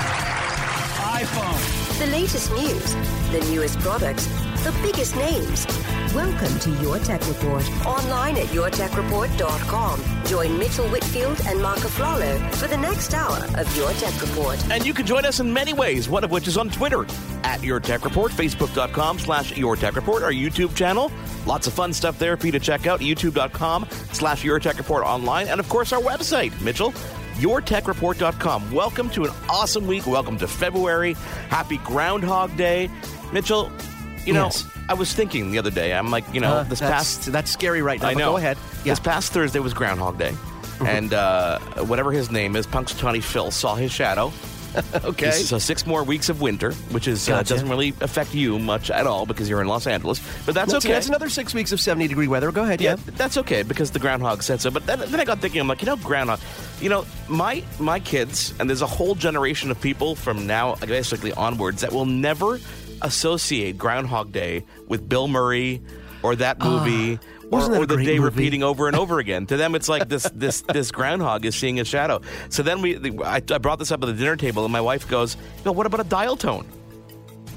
iPhone. The latest news, the newest products, the biggest names. Welcome to Your Tech Report. Online at yourtechreport.com. Join Mitchell Whitfield and Marc Aflalo for the next hour of Your Tech Report. And you can join us in many ways, one of which is on Twitter at Your Tech Report, Facebook.com slash Your Tech Report, our YouTube channel. Lots of fun stuff there for you to check out, youtube.com slash Your Tech Report online, and of course our website, Mitchell yourtechreport.com. Welcome to an awesome week. Welcome to February. Happy Groundhog Day. Mitchell, you know, Yes. I was thinking the other day, I'm like, you know, Uh, this that's, past that's scary right now. I know. Go ahead. Yeah. This past Thursday was Groundhog Day. and uh, whatever his name is, Punxsutawney Phil saw his shadow. okay. So six more weeks of winter, which is uh, Gotcha. doesn't really affect you much at all because you're in Los Angeles. But that's, okay. that's another six weeks of 70 degree weather. Go ahead. Yeah, Yeah. that's okay because the groundhog said so. But then, then I got thinking, I'm like, you know, groundhog. You know, my my kids, and there's a whole generation of people from now basically onwards that will never associate Groundhog Day with Bill Murray or that movie. Ah, wasn't that or the day movie? repeating over and over again. To them, it's like this this this groundhog is seeing a shadow. So then we, I, I brought this up at the dinner table, and my wife goes, "No, what about a dial tone?"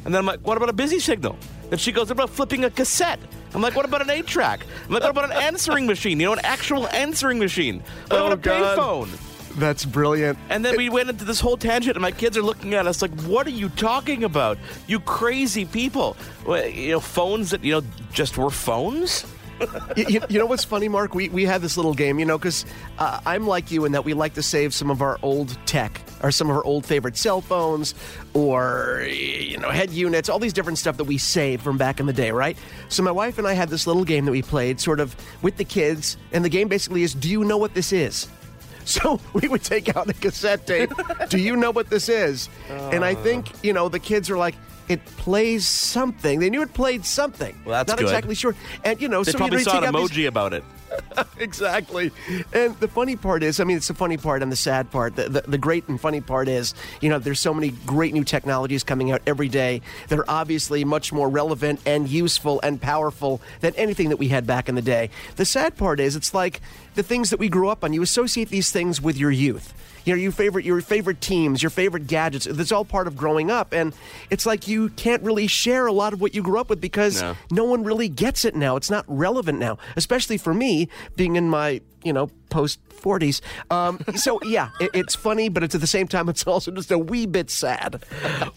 And then I'm like, what about a busy signal? And she goes, what about flipping a cassette? I'm like, what about an eight track? I'm like, what about an answering machine? You know, an actual answering machine. What Oh, about a God. payphone? That's brilliant. And then we went into this whole tangent, and my kids are looking at us like, "What are you talking about? You crazy people! You know, phones that you know just were phones." you, you- know what's funny, Mark? We, we had this little game, you know, because uh, I'm like you in that we like to save some of our old tech or some of our old favorite cell phones or, you know, head units, all these different stuff that we saved from back in the day, right? So my wife and I had this little game that we played sort of with the kids, and the game basically is Do you know what this is? So we would take out a cassette tape. Do you know what this is? And I think, you know, the kids are like, it plays something. They knew it played something. Well, that's Not good. exactly sure. And, you know, They so probably you know, saw an out these- emoji about it. exactly. And the funny part is, I mean, it's the funny part and the sad part. The, the, the great and funny part is, you know, there's so many great new technologies coming out every day that are obviously much more relevant and useful and powerful than anything that we had back in the day. The sad part is, it's like the things that we grew up on. You associate these things with your youth. You know, your favorite, your favorite teams, your favorite gadgets. That's all part of growing up, and it's like you can't really share a lot of what you grew up with because No. no one really gets it now. It's not relevant now, especially for me being in my, you know, post 40s. Um, so, yeah, it, it's funny, but it's at the same time, it's also just a wee bit sad.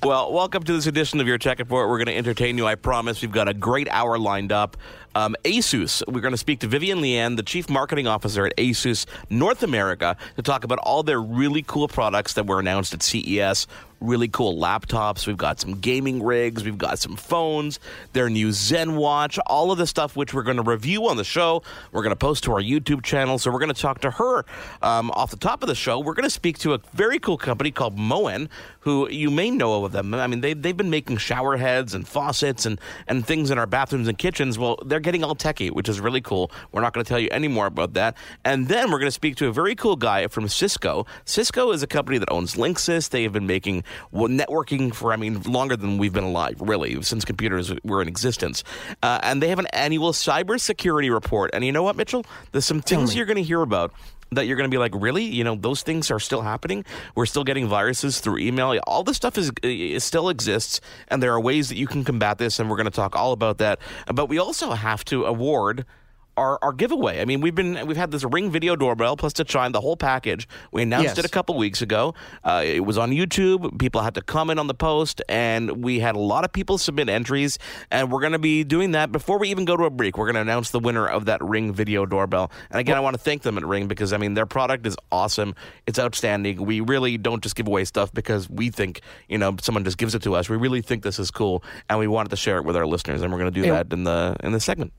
Well, welcome to this edition of your Tech Report. We're going to entertain you, I promise. We've got a great hour lined up. Um, Asus, we're going to speak to Vivian Lien, the Chief Marketing Officer at Asus North America, to talk about all their really cool products that were announced at CES. Really cool laptops. We've got some gaming rigs. We've got some phones, their new Zen watch, all of the stuff which we're going to review on the show. We're going to post to our YouTube channel. So we're going to talk to her um, off the top of the show. We're going to speak to a very cool company called Moen, who you may know of them. I mean, they, they've been making shower heads and faucets and, and things in our bathrooms and kitchens. Well, they're getting all techie, which is really cool. We're not going to tell you any more about that. And then we're going to speak to a very cool guy from Cisco. Cisco is a company that owns Linksys. They have been making networking for, I mean, longer than we've been alive, really, since computers were in existence. Uh, and they have an annual cybersecurity report. And you know what, Mitchell? There's some things you're going to hear about that you're going to be like, really? You know, those things are still happening. We're still getting viruses through email. All this stuff is, is still exists, and there are ways that you can combat this. And we're going to talk all about that. But we also have to award our, our giveaway. I mean, we've been we've had this Ring video doorbell plus to chime the whole package. We announced Yes. it a couple weeks ago. Uh, it was on YouTube. People had to comment on the post, and we had a lot of people submit entries. And we're going to be doing that before we even go to a break. We're going to announce the winner of that Ring video doorbell. And again, I want to thank them at Ring because I mean their product is awesome. It's outstanding. We really don't just give away stuff because we think you know someone just gives it to us. We really think this is cool, and we wanted to share it with our listeners. And we're going to do that in the in the segment.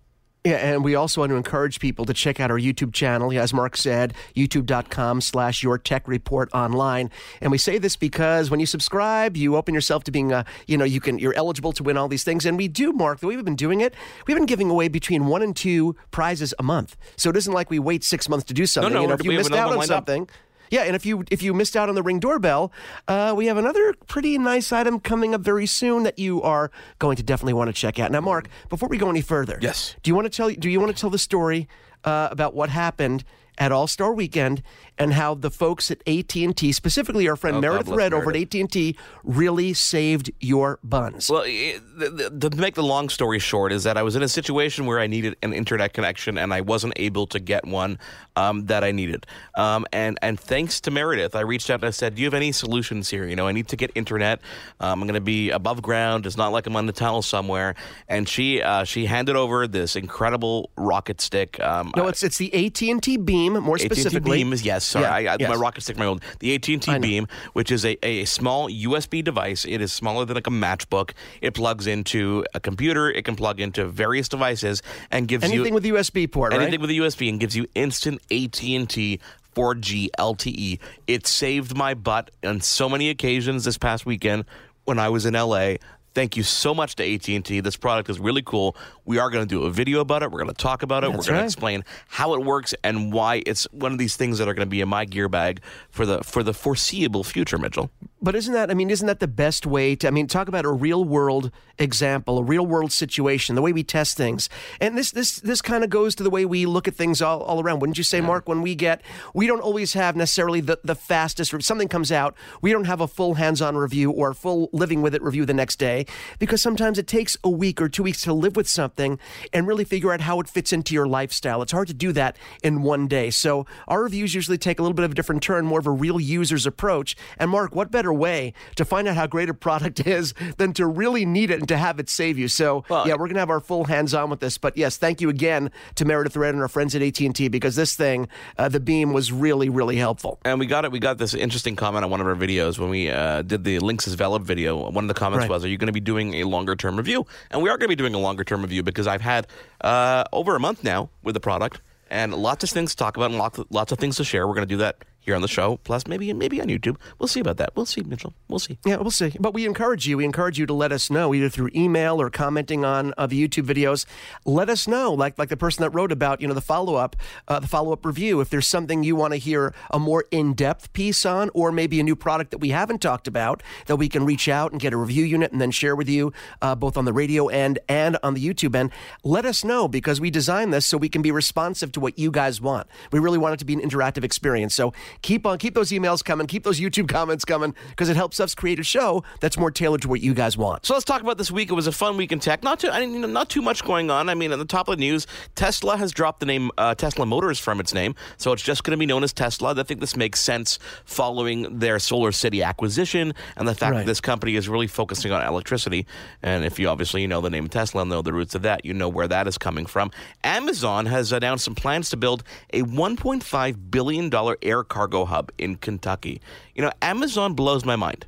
Yeah, and we also want to encourage people to check out our YouTube channel. As Mark said, youtube.com slash your tech report online. And we say this because when you subscribe, you open yourself to being, uh, you know, you can, you're eligible to win all these things. And we do, Mark, the way we've been doing it, we've been giving away between one and two prizes a month. So it isn't like we wait six months to do something. no, you know, if you missed out on something. up. Yeah, and if you if you missed out on the ring doorbell, uh, we have another pretty nice item coming up very soon that you are going to definitely want to check out. Now, Mark, before we go any further, Yes. do you want to tell do you want to tell the story uh, about what happened at All Star Weekend and how the folks at AT and T, specifically our friend Oh, Meredith Red over at AT and T, really saved your buns? Well, the, the, to make the long story short, is that I was in a situation where I needed an internet connection and I wasn't able to get one um, that I needed. Um, and and thanks to Meredith, I reached out and I said, "Do you have any solutions here? You know, I need to get internet. Um, I'm going to be above ground. It's not like I'm on the tunnel somewhere." And she uh, she handed over this incredible rocket stick. Um, no, it's it's the AT and T Beam, more AT&T specifically. Beam is yes. Sorry, Yeah, I, I, yes. my rocket stick, my old the AT and T. Beam, which is a, a small USB device. It is smaller than like a matchbook. It plugs into a computer. It can plug into various devices and gives you Anything you with a USB port, right? anything with a USB and gives you instant AT and T. 4G LTE. It saved my butt on so many occasions this past weekend when I was in LA. Thank you so much to AT&T. This product is really cool. We are going to do a video about it. We're going to talk about it. That's We're going right. to explain how it works and why it's one of these things that are going to be in my gear bag for the for the foreseeable future, Mitchell. But isn't that, I mean, isn't that the best way to, I mean, talk about a real world example, a real world situation, the way we test things. And this, this, this kind of goes to the way we look at things all, all around. Wouldn't you say, Mark, when we get, we don't always have necessarily the, the fastest, something comes out, we don't have a full hands on review or a full living with it review the next day because sometimes it takes a week or two weeks to live with something and really figure out how it fits into your lifestyle. It's hard to do that in one day. So our reviews usually take a little bit of a different turn, more of a real user's approach. And Mark, what better way to find out how great a product is than to really need it and to have it save you? So Well, yeah, we're gonna have our full hands on with this. But yes, thank you again to Meredith Red and our friends at AT and T because this thing, uh, the Beam, was really really helpful. And we got it. We got this interesting comment on one of our videos when we uh, did the as Velop video. One of the comments Right. was, "Are you going to be doing a longer term review?" And we are going to be doing a longer term review because I've had uh, over a month now with the product and lots of things to talk about and lots, lots of things to share. We're going to do that here on the show, plus maybe maybe on YouTube. We'll see about that. We'll see, Mitchell. We'll see. Yeah, we'll see. But we encourage you. We encourage you to let us know either through email or commenting on uh, the YouTube videos. Let us know, like like the person that wrote about you know the follow up, uh, the follow up review. If there's something you want to hear a more in depth piece on, or maybe a new product that we haven't talked about, that we can reach out and get a review unit and then share with you uh, both on the radio end and on the YouTube end. Let us know because we designed this so we can be responsive to what you guys want. We really want it to be an interactive experience. So keep on keep those emails coming, keep those YouTube comments coming because it helps us create a show that's more tailored to what you guys want. So let's talk about this week. It was a fun week in tech. Not too, I mean, you know, not too much going on. I mean, at the top of the news, Tesla has dropped the name uh, Tesla Motors from its name, so it's just going to be known as Tesla. I think this makes sense following their Solar City acquisition and the fact Right. that this company is really focusing on electricity. And if you obviously you know the name Tesla and know the roots of that, you know where that is coming from. Amazon has announced some plans to build a 1.5 billion dollar air cargo hub in Kentucky. You know, Amazon blows my mind.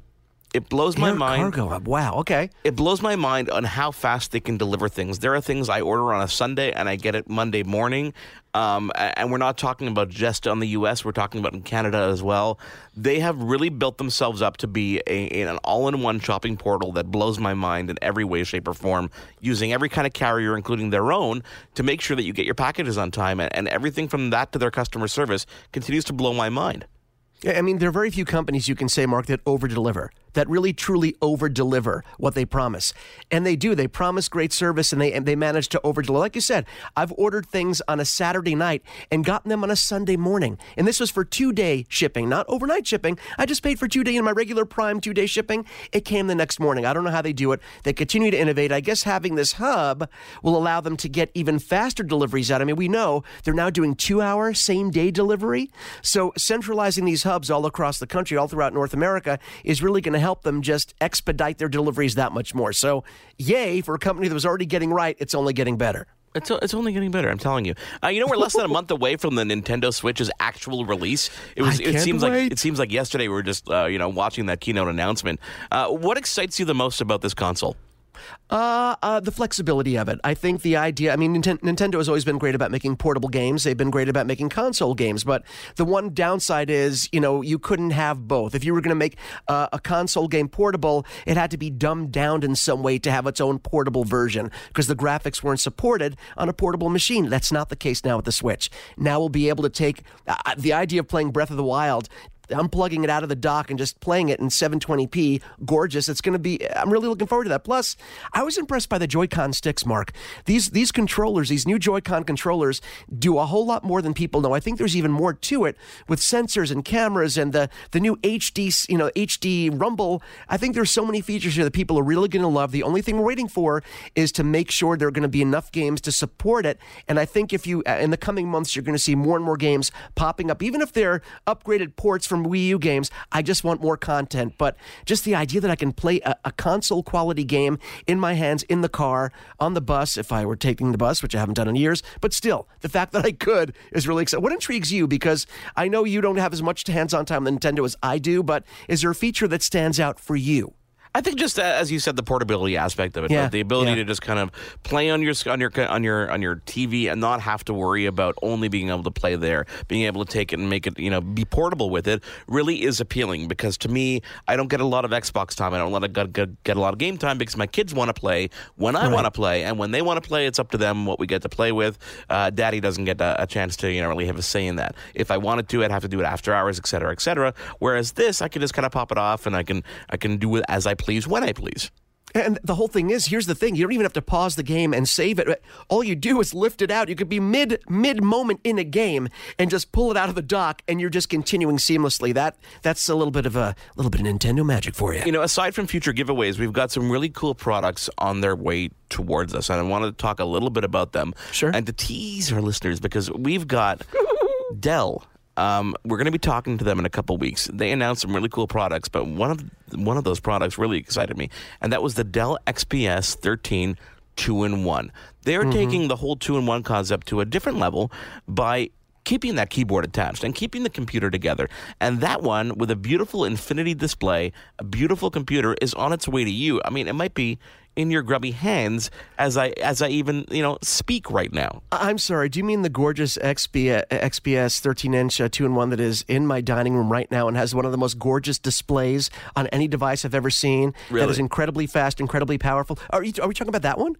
It blows my Air mind. Cargo hub. Wow. Okay. It blows my mind on how fast they can deliver things. There are things I order on a Sunday and I get it Monday morning. Um, and we're not talking about just on the U.S., we're talking about in Canada as well. They have really built themselves up to be a, an all in one shopping portal that blows my mind in every way, shape, or form, using every kind of carrier, including their own, to make sure that you get your packages on time. And, and everything from that to their customer service continues to blow my mind. Yeah, I mean, there are very few companies you can say, Mark, that over deliver. That really truly over deliver what they promise. And they do. They promise great service and they and they manage to over deliver. Like you said, I've ordered things on a Saturday night and gotten them on a Sunday morning. And this was for two day shipping, not overnight shipping. I just paid for two day in my regular prime two day shipping. It came the next morning. I don't know how they do it. They continue to innovate. I guess having this hub will allow them to get even faster deliveries out. I mean, we know they're now doing two hour same day delivery. So centralizing these hubs all across the country, all throughout North America, is really going to help them just expedite their deliveries that much more. So, yay for a company that was already getting right. It's only getting better. It's, it's only getting better. I'm telling you. Uh, you know, we're less than a month away from the Nintendo Switch's actual release. It was. It seems wait. like it seems like yesterday we were just uh, you know watching that keynote announcement. Uh, what excites you the most about this console? Uh, uh, the flexibility of it. I think the idea. I mean, Ninten- Nintendo has always been great about making portable games. They've been great about making console games. But the one downside is, you know, you couldn't have both. If you were going to make uh, a console game portable, it had to be dumbed down in some way to have its own portable version because the graphics weren't supported on a portable machine. That's not the case now with the Switch. Now we'll be able to take uh, the idea of playing Breath of the Wild unplugging it out of the dock and just playing it in 720p, gorgeous. It's going to be. I'm really looking forward to that. Plus, I was impressed by the Joy-Con sticks, Mark. These these controllers, these new Joy-Con controllers, do a whole lot more than people know. I think there's even more to it with sensors and cameras and the the new HD, you know, HD Rumble. I think there's so many features here that people are really going to love. The only thing we're waiting for is to make sure there are going to be enough games to support it. And I think if you uh, in the coming months, you're going to see more and more games popping up, even if they're upgraded ports from Wii U games. I just want more content. But just the idea that I can play a, a console quality game in my hands, in the car, on the bus, if I were taking the bus, which I haven't done in years, but still, the fact that I could is really exciting. What intrigues you? Because I know you don't have as much hands on time with Nintendo as I do, but is there a feature that stands out for you? I think just uh, as you said, the portability aspect of it, Yeah, right? the ability yeah. to just kind of play on your on your on your on your TV and not have to worry about only being able to play there, being able to take it and make it, you know, be portable with it, really is appealing. Because to me, I don't get a lot of Xbox time. I don't let get, get, get a lot of game time because my kids want to play when I Right. want to play, and when they want to play, it's up to them what we get to play with. Uh, Daddy doesn't get a, a chance to, you know, really have a say in that. If I wanted to, I'd have to do it after hours, et cetera, et cetera. Whereas this, I can just kind of pop it off and I can I can do it as I please when I please. And the whole thing is, here's the thing: you don't even have to pause the game and save it. All you do is lift it out. You could be mid mid moment in a game and just pull it out of the dock, and you're just continuing seamlessly. That that's a little bit of a little bit of Nintendo magic for you. You know, aside from future giveaways, we've got some really cool products on their way towards us, and I wanted to talk a little bit about them. Sure. And to tease our listeners because we've got Dell. Um, we're going to be talking to them in a couple weeks. They announced some really cool products, but one of one of those products really excited me, and that was the Dell XPS 13 two in one. They're Mm-hmm. taking the whole two in one concept to a different level by keeping that keyboard attached and keeping the computer together. And that one with a beautiful infinity display, a beautiful computer is on its way to you. I mean, it might be in your grubby hands as I as I even, you know, speak right now. I'm sorry. Do you mean the gorgeous XP, XPS 13 inch uh, two in one that is in my dining room right now and has one of the most gorgeous displays on any device I've ever seen? That Really? is incredibly fast, incredibly powerful. Are, you, are we talking about that one?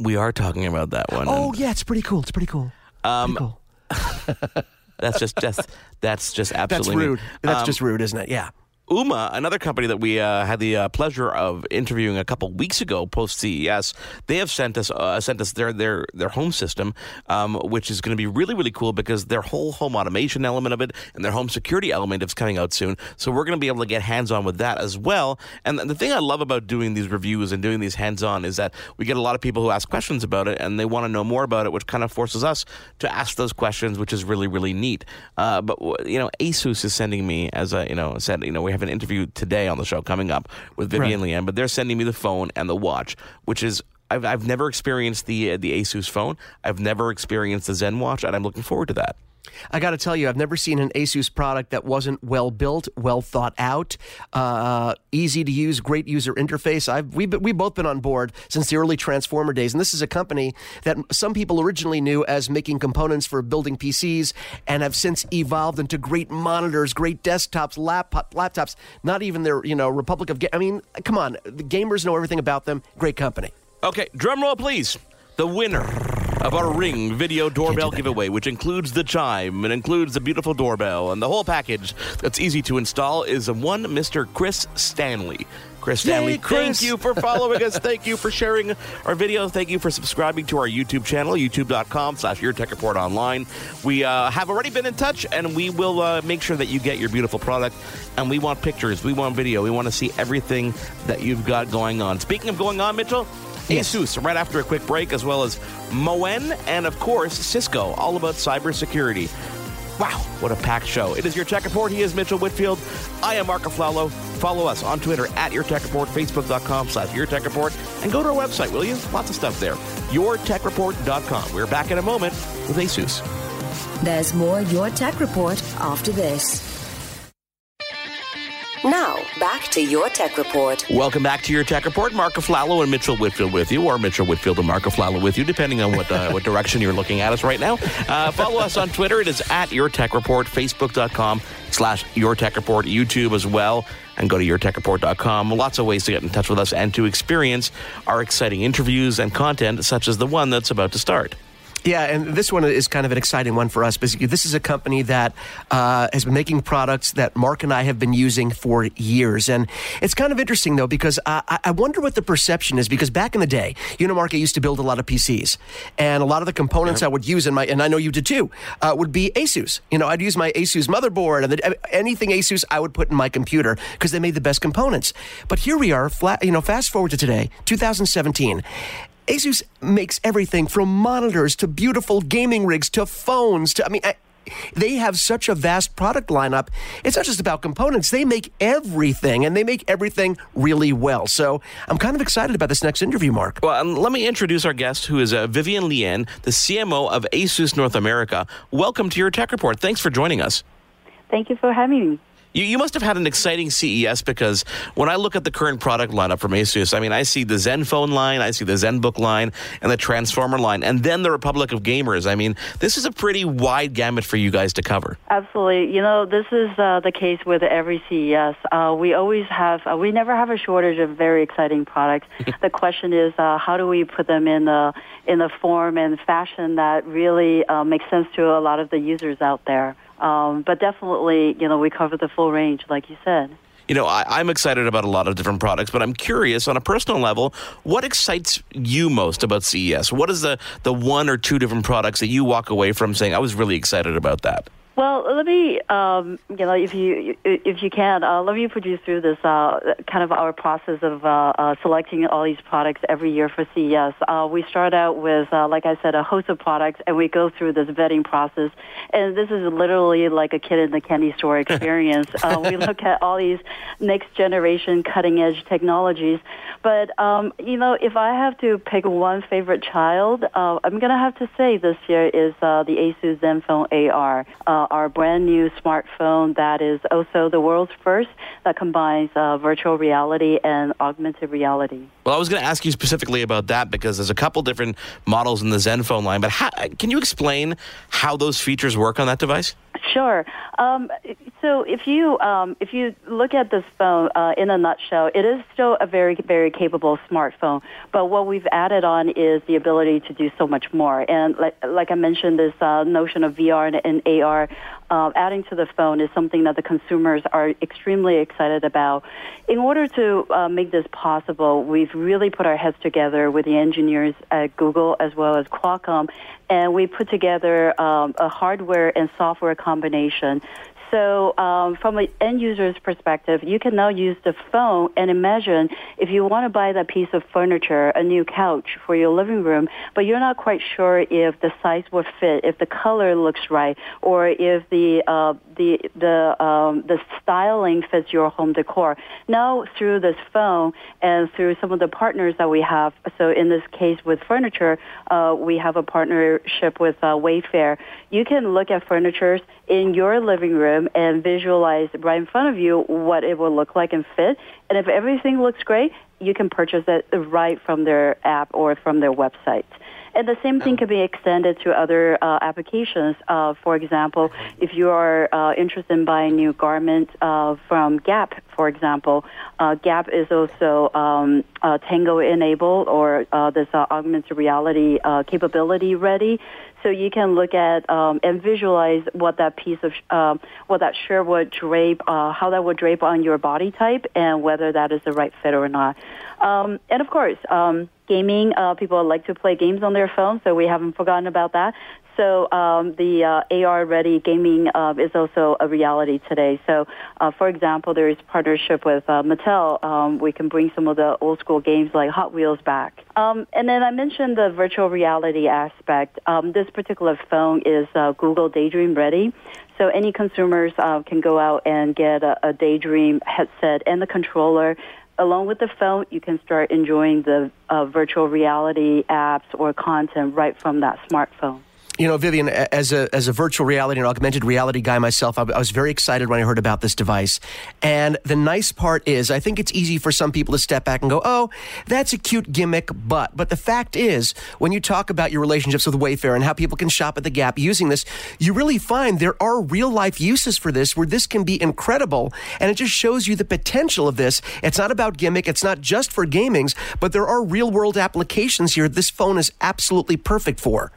We are talking about that one. Oh yeah, it's pretty cool. It's pretty cool. Um, Pretty cool. that's just just that's just absolutely That's rude. That's Um, just rude, isn't it? Yeah. Ooma, another company that we uh, had the uh, pleasure of interviewing a couple weeks ago, post CES, they have sent us uh, sent us their their their home system, um, which is going to be really really cool because their whole home automation element of it and their home security element is coming out soon. So we're going to be able to get hands on with that as well. And the thing I love about doing these reviews and doing these hands on is that we get a lot of people who ask questions about it and they want to know more about it, which kind of forces us to ask those questions, which is really really neat. Uh, but you know, ASUS is sending me as I you know said you know we have an interview today on the show coming up with Vivian Lien, but they're sending me the phone and the watch, which is. I've, I've never experienced the uh, the Asus phone. I've never experienced the Zen watch, and I'm looking forward to that. I got to tell you, I've never seen an Asus product that wasn't well built, well thought out, uh, easy to use, great user interface. I've we've we've both been on board since the early Transformer days, and this is a company that some people originally knew as making components for building PCs, and have since evolved into great monitors, great desktops, laptop, laptops. Not even their you know Republic of. Ga- I mean, come on, the gamers know everything about them. Great company. Okay, drum roll, please. The winner of our Ring video doorbell giveaway, which includes the chime and includes the beautiful doorbell and the whole package that's easy to install, is one Mr. Chris Stanley. Chris Stanley, Yay, Chris. thank you for following us. Thank you for sharing our videos. Thank you for subscribing to our YouTube channel, youtube.com slash Your Tech Report Online. We uh, have already been in touch, and we will uh, make sure that you get your beautiful product. And we want pictures. We want video. We want to see everything that you've got going on. Speaking of going on, Mitchell, Yes. Asus right after a quick break, as well as Moen and, of course, Cisco, all about cybersecurity. Wow, what a packed show. It is Your Tech Report. He is Mitchell Whitfield. I am Marc Aflalo. Follow us on Twitter at Your Tech Report, Facebook.com slash Your Tech Report, and go to our website, will you? Lots of stuff there. YourTechReport.com. We're back in a moment with Asus. There's more Your Tech Report after this. Back to Your Tech Report. Welcome back to your Tech Report. Marc Aflalo and Mitchell Whitfield with you, or Mitchell Whitfield and Marc Aflalo with you, depending on what uh, what direction you're looking at us right now. Uh, follow us on Twitter. It is at Your Tech Report, Facebook.com slash Your Tech Report, YouTube as well, and go to YourTechReport.com. Lots of ways to get in touch with us and to experience our exciting interviews and content, such as the one that's about to start. Yeah, and this one is kind of an exciting one for us because this is a company that uh, has been making products that Mark and I have been using for years. And it's kind of interesting, though, because I, I wonder what the perception is. Because back in the day, you know, Mark, I used to build a lot of PCs. And a lot of the components I would use in my, and I know you did too, uh, would be Asus. You know, I'd use my Asus motherboard and the, anything Asus I would put in my computer because they made the best components. But here we are, flat, you know, fast forward to today, 2017. Asus makes everything from monitors to beautiful gaming rigs to phones to, I mean, I, they have such a vast product lineup. It's not just about components. They make everything and they make everything really well. So I'm kind of excited about this next interview, Mark. Well, um, let me introduce our guest, who is uh, Vivian Lien, the CMO of Asus North America. Welcome to your Tech Report. Thanks for joining us. Thank you for having me. You, you must have had an exciting CES because when I look at the current product lineup from Asus, I mean, I see the ZenFone line, I see the ZenBook line, and the Transformer line, and then the Republic of Gamers. I mean, this is a pretty wide gamut for you guys to cover. Absolutely. You know, this is uh, the case with every CES. Uh, we always have, uh, we never have a shortage of very exciting products. the question is, uh, how do we put them in the in the form and fashion that really uh, makes sense to a lot of the users out there? Um, but definitely, you know, we cover the full range, like you said. You know, I, am excited about a lot of different products, but I'm curious on a personal level, what excites you most about CES? What is the, the one or two different products that you walk away from saying, I was really excited about that? Well, let me, um, you know, if you if you can, uh, let me put you through this uh, kind of our process of uh, uh selecting all these products every year for CES. Uh, we start out with, uh, like I said, a host of products, and we go through this vetting process. And this is literally like a kid in the candy store experience. we look at all these next generation cutting edge technologies. But um, you know, if I have to pick one favorite child, I'm gonna have to say this year is the Asus ZenFone AR our brand new smartphone that is also the world's first that combines uh, virtual reality and augmented reality. Well, I was going to ask you specifically about that because there's a couple different models in the ZenFone line, but how, can you explain how those features work on that device? Sure. Um, so if you um, if you look at this phone uh, in a nutshell, it is still a very very capable smartphone. But what we've added on is the ability to do so much more. And like, like I mentioned, this uh, notion of VR and, and AR uh, adding to the phone is something that the consumers are extremely excited about. In order to uh, make this possible, we've really put our heads together with the engineers at Google as well as Qualcomm, and we put together um, a hardware and software combination so, um, from an end user's perspective, you can now use the phone and imagine if you want to buy that piece of furniture, a new couch for your living room, but you're not quite sure if the size will fit, if the color looks right, or if the uh, the the um, the styling fits your home decor. Now, through this phone and through some of the partners that we have, so in this case with furniture, uh, we have a partnership with uh, Wayfair. You can look at furnitures in your living room and visualize right in front of you what it will look like and fit. And if everything looks great, you can purchase it right from their app or from their website. And the same thing can be extended to other uh, applications. Uh, for example, if you are uh, interested in buying new garment uh, from Gap, for example, uh, Gap is also um, uh, Tango enabled or this augmented reality capability ready. So you can look at um, and visualize what that piece of um, what that shirt would drape, uh, how that would drape on your body type, and whether that is the right fit or not. Um, and of course, um, gaming. Uh, people like to play games on their phone, so we haven't forgotten about that. So um, the uh, AR-ready gaming uh, is also a reality today. So, uh, for example, there is partnership with uh, Mattel. Um, we can bring some of the old school games like Hot Wheels back. Um, and then I mentioned the virtual reality aspect. Um, this particular phone is uh, Google Daydream ready. So any consumers uh, can go out and get a, a Daydream headset and the controller along with the phone, you can start enjoying the uh, virtual reality apps or content right from that smartphone. You know, Vivian, as a as a virtual reality and augmented reality guy myself, I, I was very excited when I heard about this device. And the nice part is, I think it's easy for some people to step back and go, "Oh, that's a cute gimmick," but but the fact is, when you talk about your relationships with Wayfair and how people can shop at the Gap using this, you really find there are real life uses for this where this can be incredible, and it just shows you the potential of this. It's not about gimmick. It's not just for gamings, but there are real world applications here. This phone is absolutely perfect for.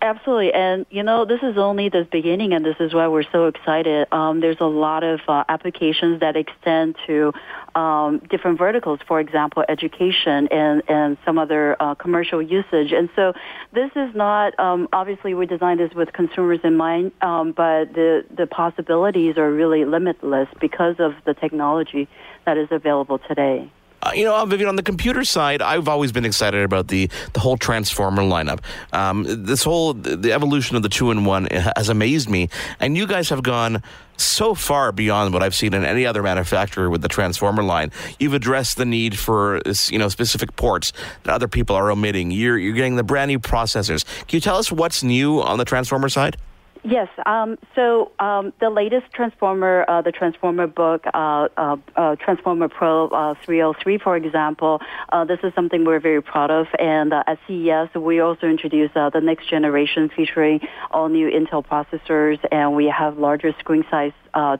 Absolutely, and you know this is only the beginning, and this is why we're so excited. Um, there's a lot of uh, applications that extend to um, different verticals, for example, education and and some other uh, commercial usage. And so this is not um, obviously we designed this with consumers in mind, um, but the the possibilities are really limitless because of the technology that is available today. Uh, you know, Vivian, on the computer side, I've always been excited about the the whole Transformer lineup. Um, this whole the evolution of the two in one has amazed me, and you guys have gone so far beyond what I've seen in any other manufacturer with the Transformer line. You've addressed the need for you know specific ports that other people are omitting. You're you're getting the brand new processors. Can you tell us what's new on the Transformer side? Yes. Um, so um, the latest Transformer, uh, the Transformer book, uh, uh, uh Transformer Pro uh, 303, for example, uh, this is something we're very proud of. And at CES, we also introduced the next generation featuring all new Intel processors, and we have larger screen size,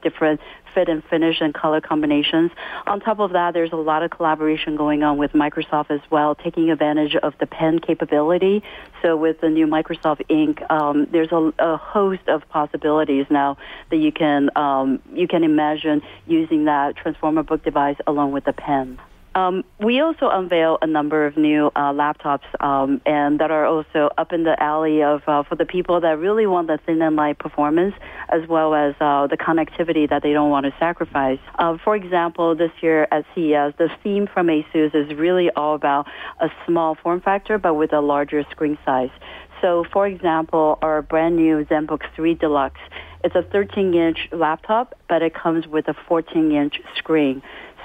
different fit and finish and color combinations. On top of that, there's a lot of collaboration going on with Microsoft as well, taking advantage of the pen capability. So with the new Microsoft Ink, um, there's a, a, host of possibilities now that you can um, you can imagine using that Transformer book device along with the pen. Um, we also unveil a number of new uh, laptops, um, and that are also up in the alley of uh, for the people that really want the thin and light performance, as well as uh, the connectivity that they don't want to sacrifice. Uh, for example, this year at CES, the theme from ASUS is really all about a small form factor, but with a larger screen size. So, for example, our brand new ZenBook 3 Deluxe. It's a 13-inch laptop, but it comes with a 14-inch screen.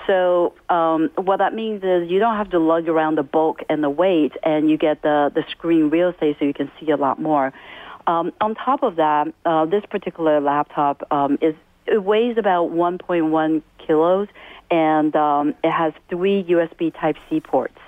So um, what that means is you don't have to lug around the bulk and the weight, and you get the, the screen real estate so you can see a lot more. Um, on top of that, uh, this particular laptop um, is it weighs about 1.1 kilos, and um, it has three USB Type C ports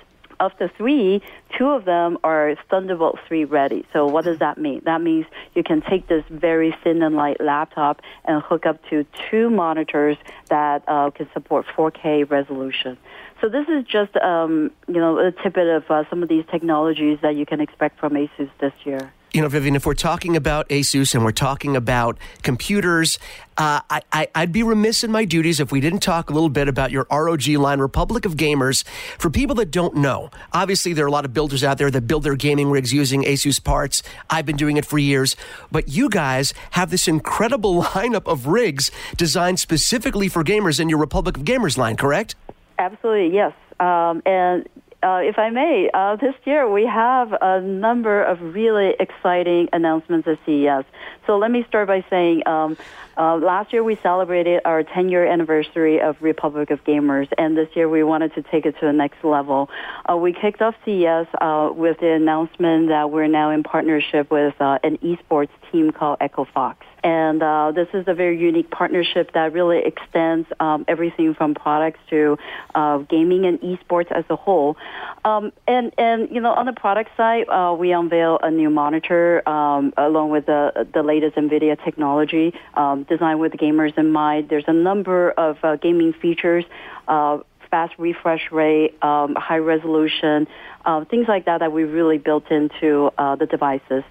of the three, two of them are Thunderbolt 3 ready. So what does that mean? That means you can take this very thin and light laptop and hook up to two monitors that uh, can support 4K resolution. So this is just, um, you know, a tidbit of uh, some of these technologies that you can expect from ASUS this year you know, Vivian, if we're talking about Asus and we're talking about computers, uh, I, would be remiss in my duties if we didn't talk a little bit about your ROG line, Republic of Gamers. For people that don't know, obviously there are a lot of builders out there that build their gaming rigs using Asus parts. I've been doing it for years, but you guys have this incredible lineup of rigs designed specifically for gamers in your Republic of Gamers line, correct? Absolutely, yes. Um, and uh, if I may, uh, this year we have a number of really exciting announcements at CES. So let me start by saying um, uh, last year we celebrated our 10 year anniversary of Republic of Gamers, and this year we wanted to take it to the next level. Uh, we kicked off CES uh, with the announcement that we're now in partnership with uh, an esports team called Echo Fox. And uh, this is a very unique partnership that really extends um, everything from products to uh, gaming and esports as a whole. Um, and, and, you know, on the product side, uh, we unveil a new monitor um, along with the, the latest NVIDIA technology um, designed with gamers in mind. There's a number of uh, gaming features. Uh, fast refresh rate, um, high resolution, uh, things like that that we really built into uh, the devices.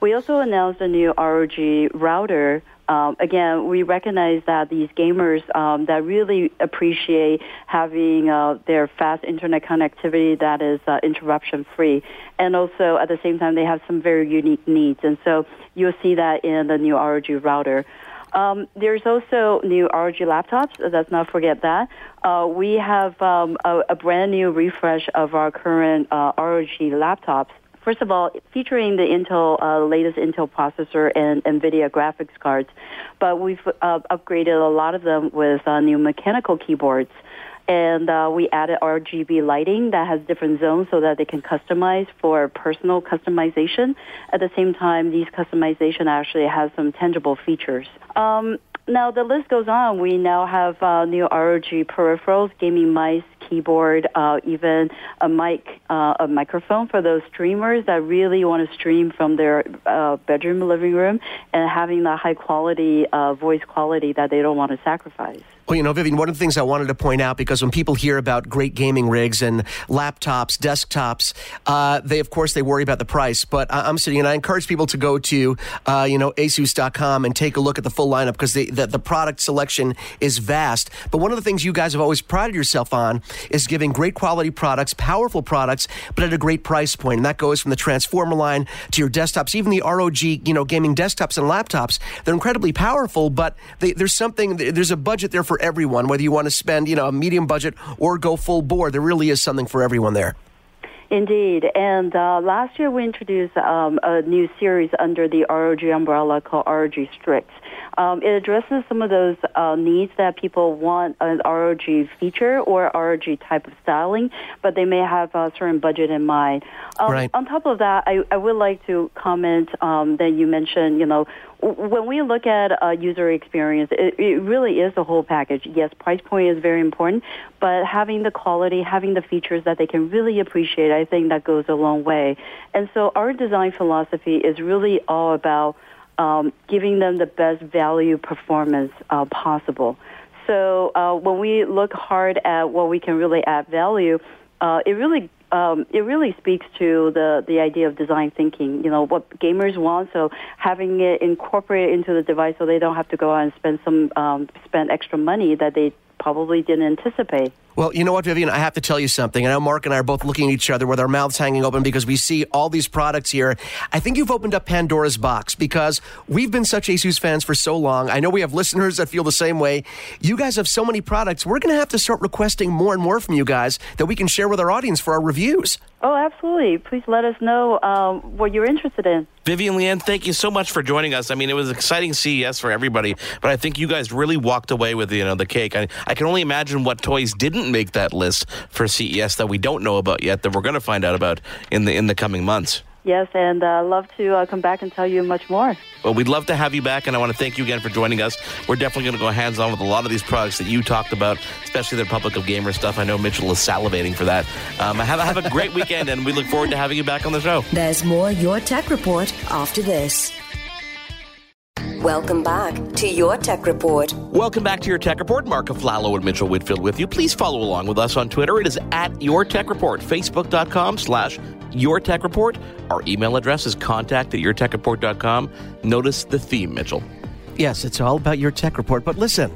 We also announced a new ROG router. Um, again, we recognize that these gamers um, that really appreciate having uh, their fast internet connectivity that is uh, interruption free, and also at the same time they have some very unique needs, and so you'll see that in the new ROG router. Um, there's also new ROG laptops. Let's not forget that. Uh, we have um, a, a, brand new refresh of our current uh, ROG laptops. First of all, featuring the Intel uh, latest Intel processor and NVIDIA graphics cards, but we've uh, upgraded a lot of them with uh, new mechanical keyboards and uh, we added RGB lighting that has different zones so that they can customize for personal customization. At the same time, these customization actually has some tangible features. Um, now the list goes on. We now have uh, new ROG peripherals, gaming mice, keyboard, uh, even a mic, uh, a microphone for those streamers that really want to stream from their uh, bedroom, living room, and having the high quality uh, voice quality that they don't want to sacrifice. Well, you know, Vivian, one of the things I wanted to point out because when people hear about great gaming rigs and laptops, desktops, uh, they of course they worry about the price. But I'm sitting and I encourage people to go to uh, you know ASUS.com and take a look at the full lineup because the, the product selection is vast. But one of the things you guys have always prided yourself on is giving great quality products, powerful products, but at a great price point. And that goes from the Transformer line to your desktops, even the ROG you know gaming desktops and laptops. They're incredibly powerful, but they, there's something there's a budget there for for everyone, whether you want to spend, you know, a medium budget or go full bore. There really is something for everyone there. Indeed. And uh, last year we introduced um, a new series under the ROG umbrella called ROG Strix. Um, it addresses some of those uh, needs that people want an ROG feature or ROG type of styling, but they may have a certain budget in mind. Um, right. On top of that, I, I would like to comment um, that you mentioned, you know, when we look at a user experience, it, it, really is a whole package. Yes, price point is very important, but having the quality, having the features that they can really appreciate, I think that goes a long way. And so our design philosophy is really all about um, giving them the best value performance uh, possible. So uh, when we look hard at what we can really add value, uh, it really um, it really speaks to the, the idea of design thinking, you know, what gamers want. So having it incorporated into the device so they don't have to go out and spend some, um, spend extra money that they probably didn't anticipate. Well, you know what, Vivian? I have to tell you something. I know Mark and I are both looking at each other with our mouths hanging open because we see all these products here. I think you've opened up Pandora's box because we've been such Asus fans for so long. I know we have listeners that feel the same way. You guys have so many products. We're going to have to start requesting more and more from you guys that we can share with our audience for our reviews. Oh, absolutely. Please let us know um, what you're interested in. Vivian Lien, thank you so much for joining us. I mean, it was exciting CES for everybody, but I think you guys really walked away with you know the cake. I, I can only imagine what toys didn't make that list for CES that we don't know about yet that we're going to find out about in the in the coming months. Yes, and uh, love to uh, come back and tell you much more. Well, we'd love to have you back, and I want to thank you again for joining us. We're definitely going to go hands on with a lot of these products that you talked about, especially the Republic of Gamer stuff. I know Mitchell is salivating for that. Um, have, have a great weekend, and we look forward to having you back on the show. There's more Your Tech Report after this. Welcome back to your Tech Report. Welcome back to your Tech Report. Marc Aflalo and Mitchell Whitfield with you. Please follow along with us on Twitter. It is at your Tech Report. Facebook.com slash your Tech Report. Our email address is contact at yourtechreport.com. Notice the theme, Mitchell. Yes, it's all about your tech report. But listen,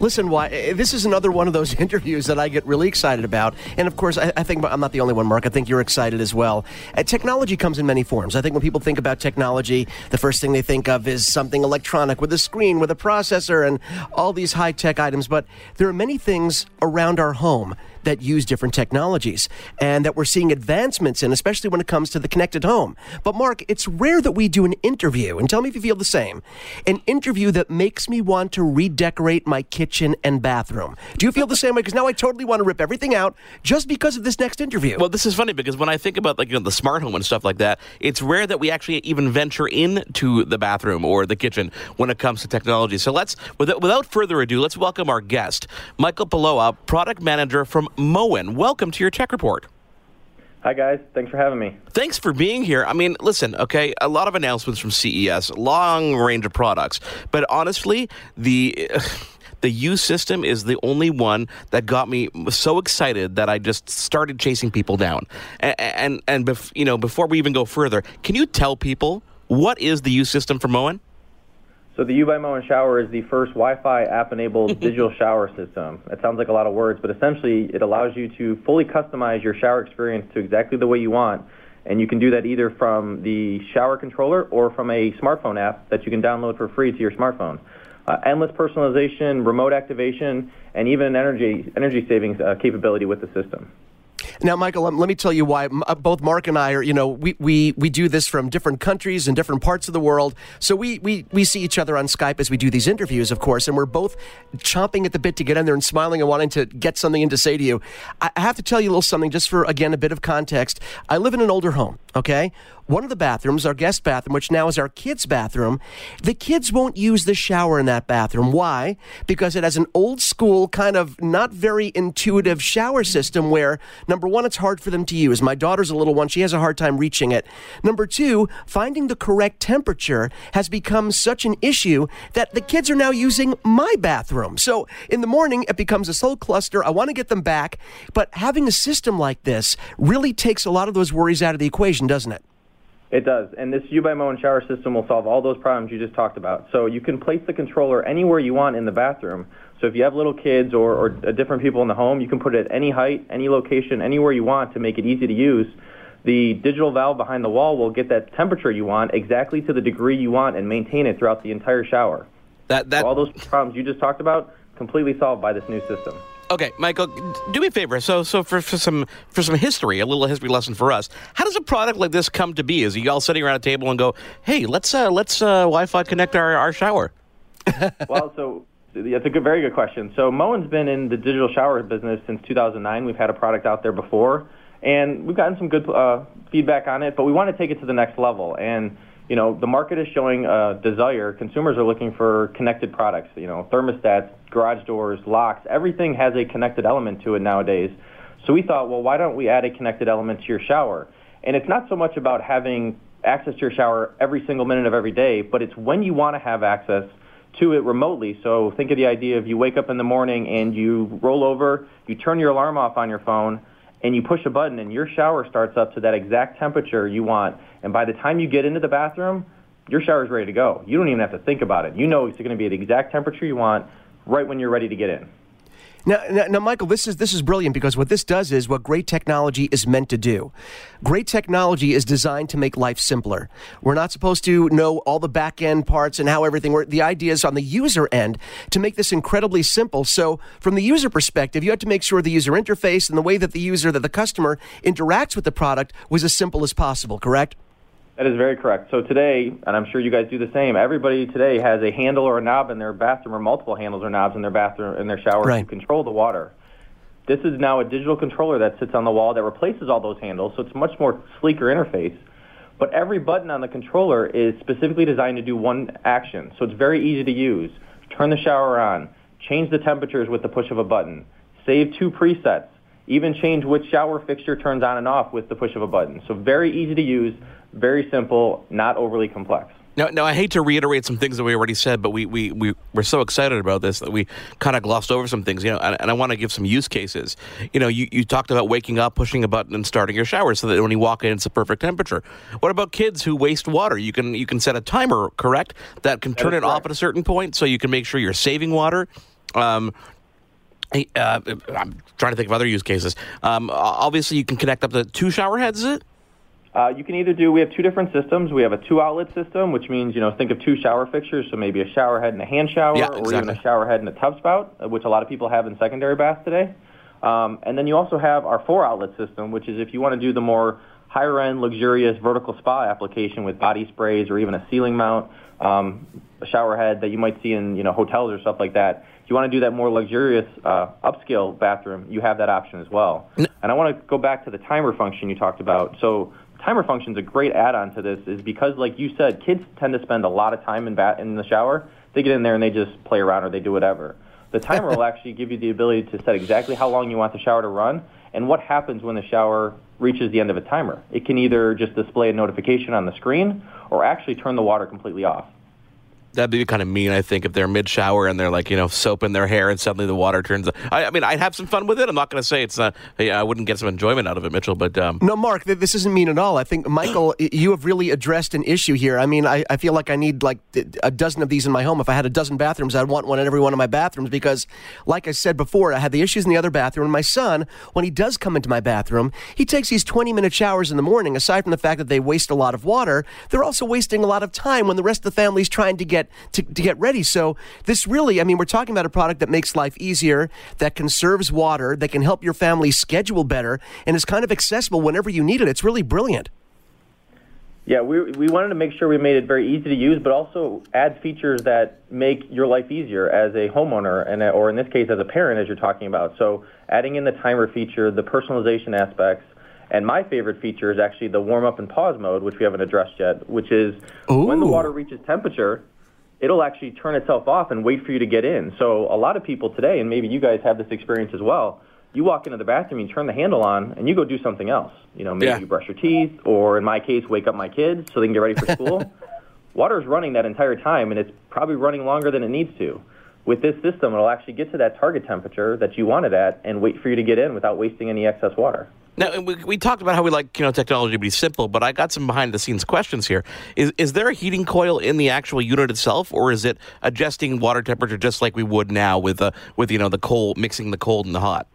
listen, why this is another one of those interviews that I get really excited about. And of course, I, I think I'm not the only one, Mark. I think you're excited as well. Uh, technology comes in many forms. I think when people think about technology, the first thing they think of is something electronic with a screen, with a processor, and all these high tech items. But there are many things around our home that use different technologies and that we're seeing advancements in, especially when it comes to the connected home. But, Mark, it's rare that we do an interview, and tell me if you feel the same an interview that makes me want to redecorate my kitchen and bathroom. Do you feel the same way? Because now I totally want to rip everything out just because of this next interview. Well, this is funny because when I think about like you know the smart home and stuff like that, it's rare that we actually even venture into the bathroom or the kitchen when it comes to technology. So let's, without, without further ado, let's welcome our guest, Michael Paloa, product manager from Moen. Welcome to your tech report. Hi, guys. Thanks for having me. Thanks for being here. I mean, listen, okay, a lot of announcements from CES, long range of products, but honestly, the. the U system is the only one that got me so excited that I just started chasing people down. And and, and bef- you know, before we even go further, can you tell people what is the U system for Moen? So the U by Moen shower is the first Wi-Fi app-enabled digital shower system. It sounds like a lot of words, but essentially it allows you to fully customize your shower experience to exactly the way you want. And you can do that either from the shower controller or from a smartphone app that you can download for free to your smartphone. Uh, endless personalization, remote activation, and even energy energy savings uh, capability with the system. Now, Michael, let me tell you why. Uh, both Mark and I are, you know, we, we, we do this from different countries and different parts of the world. So we, we, we see each other on Skype as we do these interviews, of course, and we're both chomping at the bit to get in there and smiling and wanting to get something in to say to you. I have to tell you a little something just for, again, a bit of context. I live in an older home, okay? One of the bathrooms, our guest bathroom, which now is our kids' bathroom, the kids won't use the shower in that bathroom. Why? Because it has an old school, kind of not very intuitive shower system where, number one, it's hard for them to use. My daughter's a little one, she has a hard time reaching it. Number two, finding the correct temperature has become such an issue that the kids are now using my bathroom. So in the morning, it becomes a whole cluster. I want to get them back, but having a system like this really takes a lot of those worries out of the equation, doesn't it? It does. And this U by Moen shower system will solve all those problems you just talked about. So you can place the controller anywhere you want in the bathroom. So if you have little kids or, or different people in the home, you can put it at any height, any location, anywhere you want to make it easy to use. The digital valve behind the wall will get that temperature you want exactly to the degree you want and maintain it throughout the entire shower. That, that... So all those problems you just talked about, completely solved by this new system. Okay, Michael, do me a favor. So, so for, for some for some history, a little history lesson for us. How does a product like this come to be? Is you all sitting around a table and go, "Hey, let's uh, let's uh, Wi-Fi connect our, our shower"? well, so that's a good, very good question. So Moen's been in the digital shower business since 2009. We've had a product out there before, and we've gotten some good uh, feedback on it. But we want to take it to the next level and you know, the market is showing a desire. Consumers are looking for connected products. You know, thermostats, garage doors, locks, everything has a connected element to it nowadays. So we thought, well, why don't we add a connected element to your shower? And it's not so much about having access to your shower every single minute of every day, but it's when you want to have access to it remotely. So think of the idea of you wake up in the morning and you roll over, you turn your alarm off on your phone, and you push a button and your shower starts up to that exact temperature you want. And by the time you get into the bathroom, your shower is ready to go. You don't even have to think about it. You know it's going to be the exact temperature you want right when you're ready to get in. Now, now, now, Michael, this is this is brilliant because what this does is what great technology is meant to do. Great technology is designed to make life simpler. We're not supposed to know all the back end parts and how everything works. The idea is on the user end to make this incredibly simple. So, from the user perspective, you have to make sure the user interface and the way that the user, that the customer interacts with the product was as simple as possible. Correct? That is very correct. So today, and I'm sure you guys do the same, everybody today has a handle or a knob in their bathroom or multiple handles or knobs in their bathroom in their shower right. to control the water. This is now a digital controller that sits on the wall that replaces all those handles, so it's a much more sleeker interface. But every button on the controller is specifically designed to do one action, so it's very easy to use. Turn the shower on, change the temperatures with the push of a button, save two presets, even change which shower fixture turns on and off with the push of a button. So very easy to use, very simple, not overly complex. Now, now, I hate to reiterate some things that we already said, but we, we, we, we're so excited about this that we kind of glossed over some things, you know, and, and I want to give some use cases. You know, you, you talked about waking up, pushing a button, and starting your shower so that when you walk in, it's a perfect temperature. What about kids who waste water? You can, you can set a timer, correct, that can turn that it correct. off at a certain point so you can make sure you're saving water. Um, uh, I'm trying to think of other use cases. Um, obviously, you can connect up to two shower heads, is it? Uh, you can either do, we have two different systems. We have a two outlet system, which means, you know, think of two shower fixtures, so maybe a shower head and a hand shower, yeah, exactly. or even a shower head and a tub spout, uh, which a lot of people have in secondary baths today. Um, and then you also have our four outlet system, which is if you want to do the more higher end, luxurious vertical spa application with body sprays or even a ceiling mount, um, a shower head that you might see in you know hotels or stuff like that. If you want to do that more luxurious uh, upscale bathroom, you have that option as well. And I want to go back to the timer function you talked about. So timer function is a great add-on to this, is because like you said, kids tend to spend a lot of time in bat in the shower. They get in there and they just play around or they do whatever. The timer will actually give you the ability to set exactly how long you want the shower to run and what happens when the shower reaches the end of a timer. It can either just display a notification on the screen or actually turn the water completely off. That'd be kind of mean, I think, if they're mid shower and they're like, you know, soaping their hair and suddenly the water turns. I, I mean, I'd have some fun with it. I'm not going to say it's not. I wouldn't get some enjoyment out of it, Mitchell. But um, no, Marc, this isn't mean at all. I think Michael, you have really addressed an issue here. I mean, I, I feel like I need like a dozen of these in my home. If I had a dozen bathrooms, I'd want one in every one of my bathrooms because, like I said before, I had the issues in the other bathroom. And my son, when he does come into my bathroom, he takes these 20 minute showers in the morning. Aside from the fact that they waste a lot of water, they're also wasting a lot of time when the rest of the family's trying to get to, to get ready. So this really, I mean, we're talking about a product that makes life easier, that conserves water, that can help your family schedule better, and is kind of accessible whenever you need it. It's really brilliant. Yeah, we, we wanted to make sure we made it very easy to use, but also add features that make your life easier as a homeowner, and or in this case, as a parent, as you're talking about. So adding in the timer feature, the personalization aspects, and my favorite feature is actually the warm up and pause mode, which we haven't addressed yet, which is Ooh. when the water reaches temperature, it'll actually turn itself off and wait for you to get in. So a lot of people today, and maybe you guys have this experience as well, you walk into the bathroom, you turn the handle on, and you go do something else. You know, maybe yeah. you brush your teeth, or in my case, wake up my kids so they can get ready for school. Water is running that entire time, and it's probably running longer than it needs to. With this system, it'll actually get to that target temperature that you want it at and wait for you to get in without wasting any excess water. Now we, we talked about how we like you know technology to be simple, but I got some behind the scenes questions here. Is is there a heating coil in the actual unit itself, or is it adjusting water temperature just like we would now with uh, with you know the cold mixing the cold and the hot?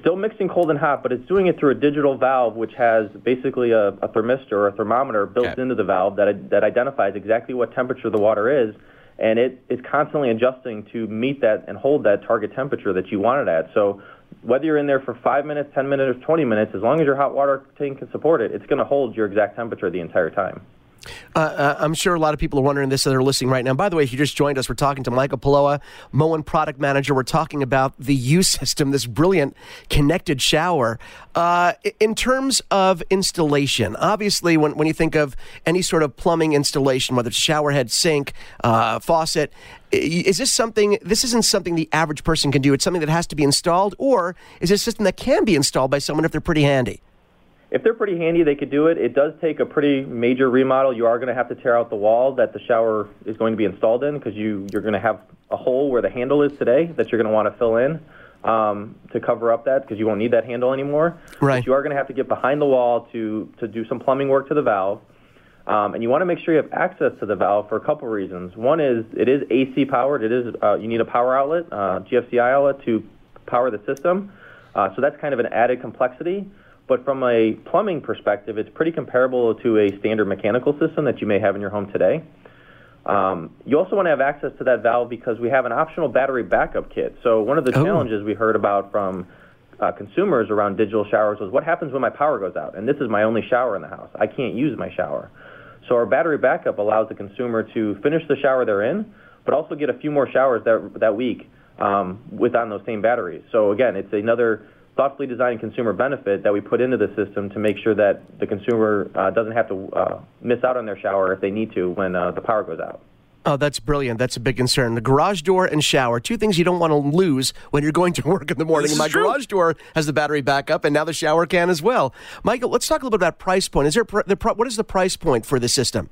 Still mixing cold and hot, but it's doing it through a digital valve, which has basically a, a thermistor or a thermometer built okay. into the valve that that identifies exactly what temperature the water is, and it is constantly adjusting to meet that and hold that target temperature that you want it at. So whether you're in there for five minutes, 10 minutes, or 20 minutes, as long as your hot water tank can support it, it's going to hold your exact temperature the entire time. Uh, uh, I'm sure a lot of people are wondering this that are listening right now. By the way, if you just joined us, we're talking to Michael Paloa, Moen product manager. We're talking about the U system, this brilliant connected shower. Uh, in terms of installation, obviously, when, when you think of any sort of plumbing installation, whether it's shower head, sink, uh, faucet, is this something, this isn't something the average person can do? It's something that has to be installed, or is it a system that can be installed by someone if they're pretty handy? If they're pretty handy, they could do it. It does take a pretty major remodel. You are going to have to tear out the wall that the shower is going to be installed in because you, you're going to have a hole where the handle is today that you're going to want to fill in um, to cover up that because you won't need that handle anymore. Right. But you are going to have to get behind the wall to, to do some plumbing work to the valve. Um, and you want to make sure you have access to the valve for a couple reasons. One is it is AC powered. It is uh, you need a power outlet, uh, GFCI outlet to power the system. Uh, so that's kind of an added complexity. But from a plumbing perspective, it's pretty comparable to a standard mechanical system that you may have in your home today. Um, you also want to have access to that valve because we have an optional battery backup kit. So one of the oh. challenges we heard about from uh, consumers around digital showers was what happens when my power goes out? And this is my only shower in the house. I can't use my shower. So our battery backup allows the consumer to finish the shower they're in, but also get a few more showers that, that week um, with on those same batteries. So again, it's another thoughtfully designed consumer benefit that we put into the system to make sure that the consumer uh, doesn't have to uh, miss out on their shower if they need to when uh, the power goes out. Oh, that's brilliant. That's a big concern. The garage door and shower, two things you don't want to lose when you're going to work in the morning. my true. garage door has the battery backup, and now the shower can as well. Michael, let's talk a little bit about price point. Is there the what is the price point for the system?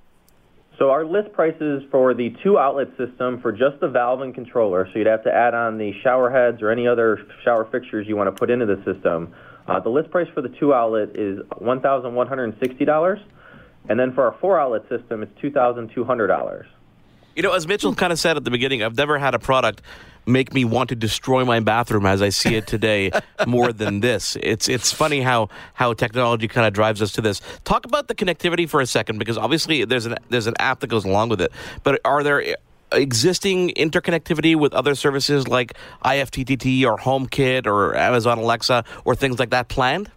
So our list prices for the two outlet system for just the valve and controller, so you'd have to add on the shower heads or any other shower fixtures you want to put into the system. Uh, the list price for the two outlet is $1,160, and then for our four outlet system, it's $2,200. You know, as Mitchell kind of said at the beginning, I've never had a product make me want to destroy my bathroom as I see it today more than this. It's it's funny how how technology kind of drives us to this. Talk about the connectivity for a second because obviously there's an there's an app that goes along with it. But are there existing interconnectivity with other services like IFTTT or HomeKit or Amazon Alexa or things like that planned?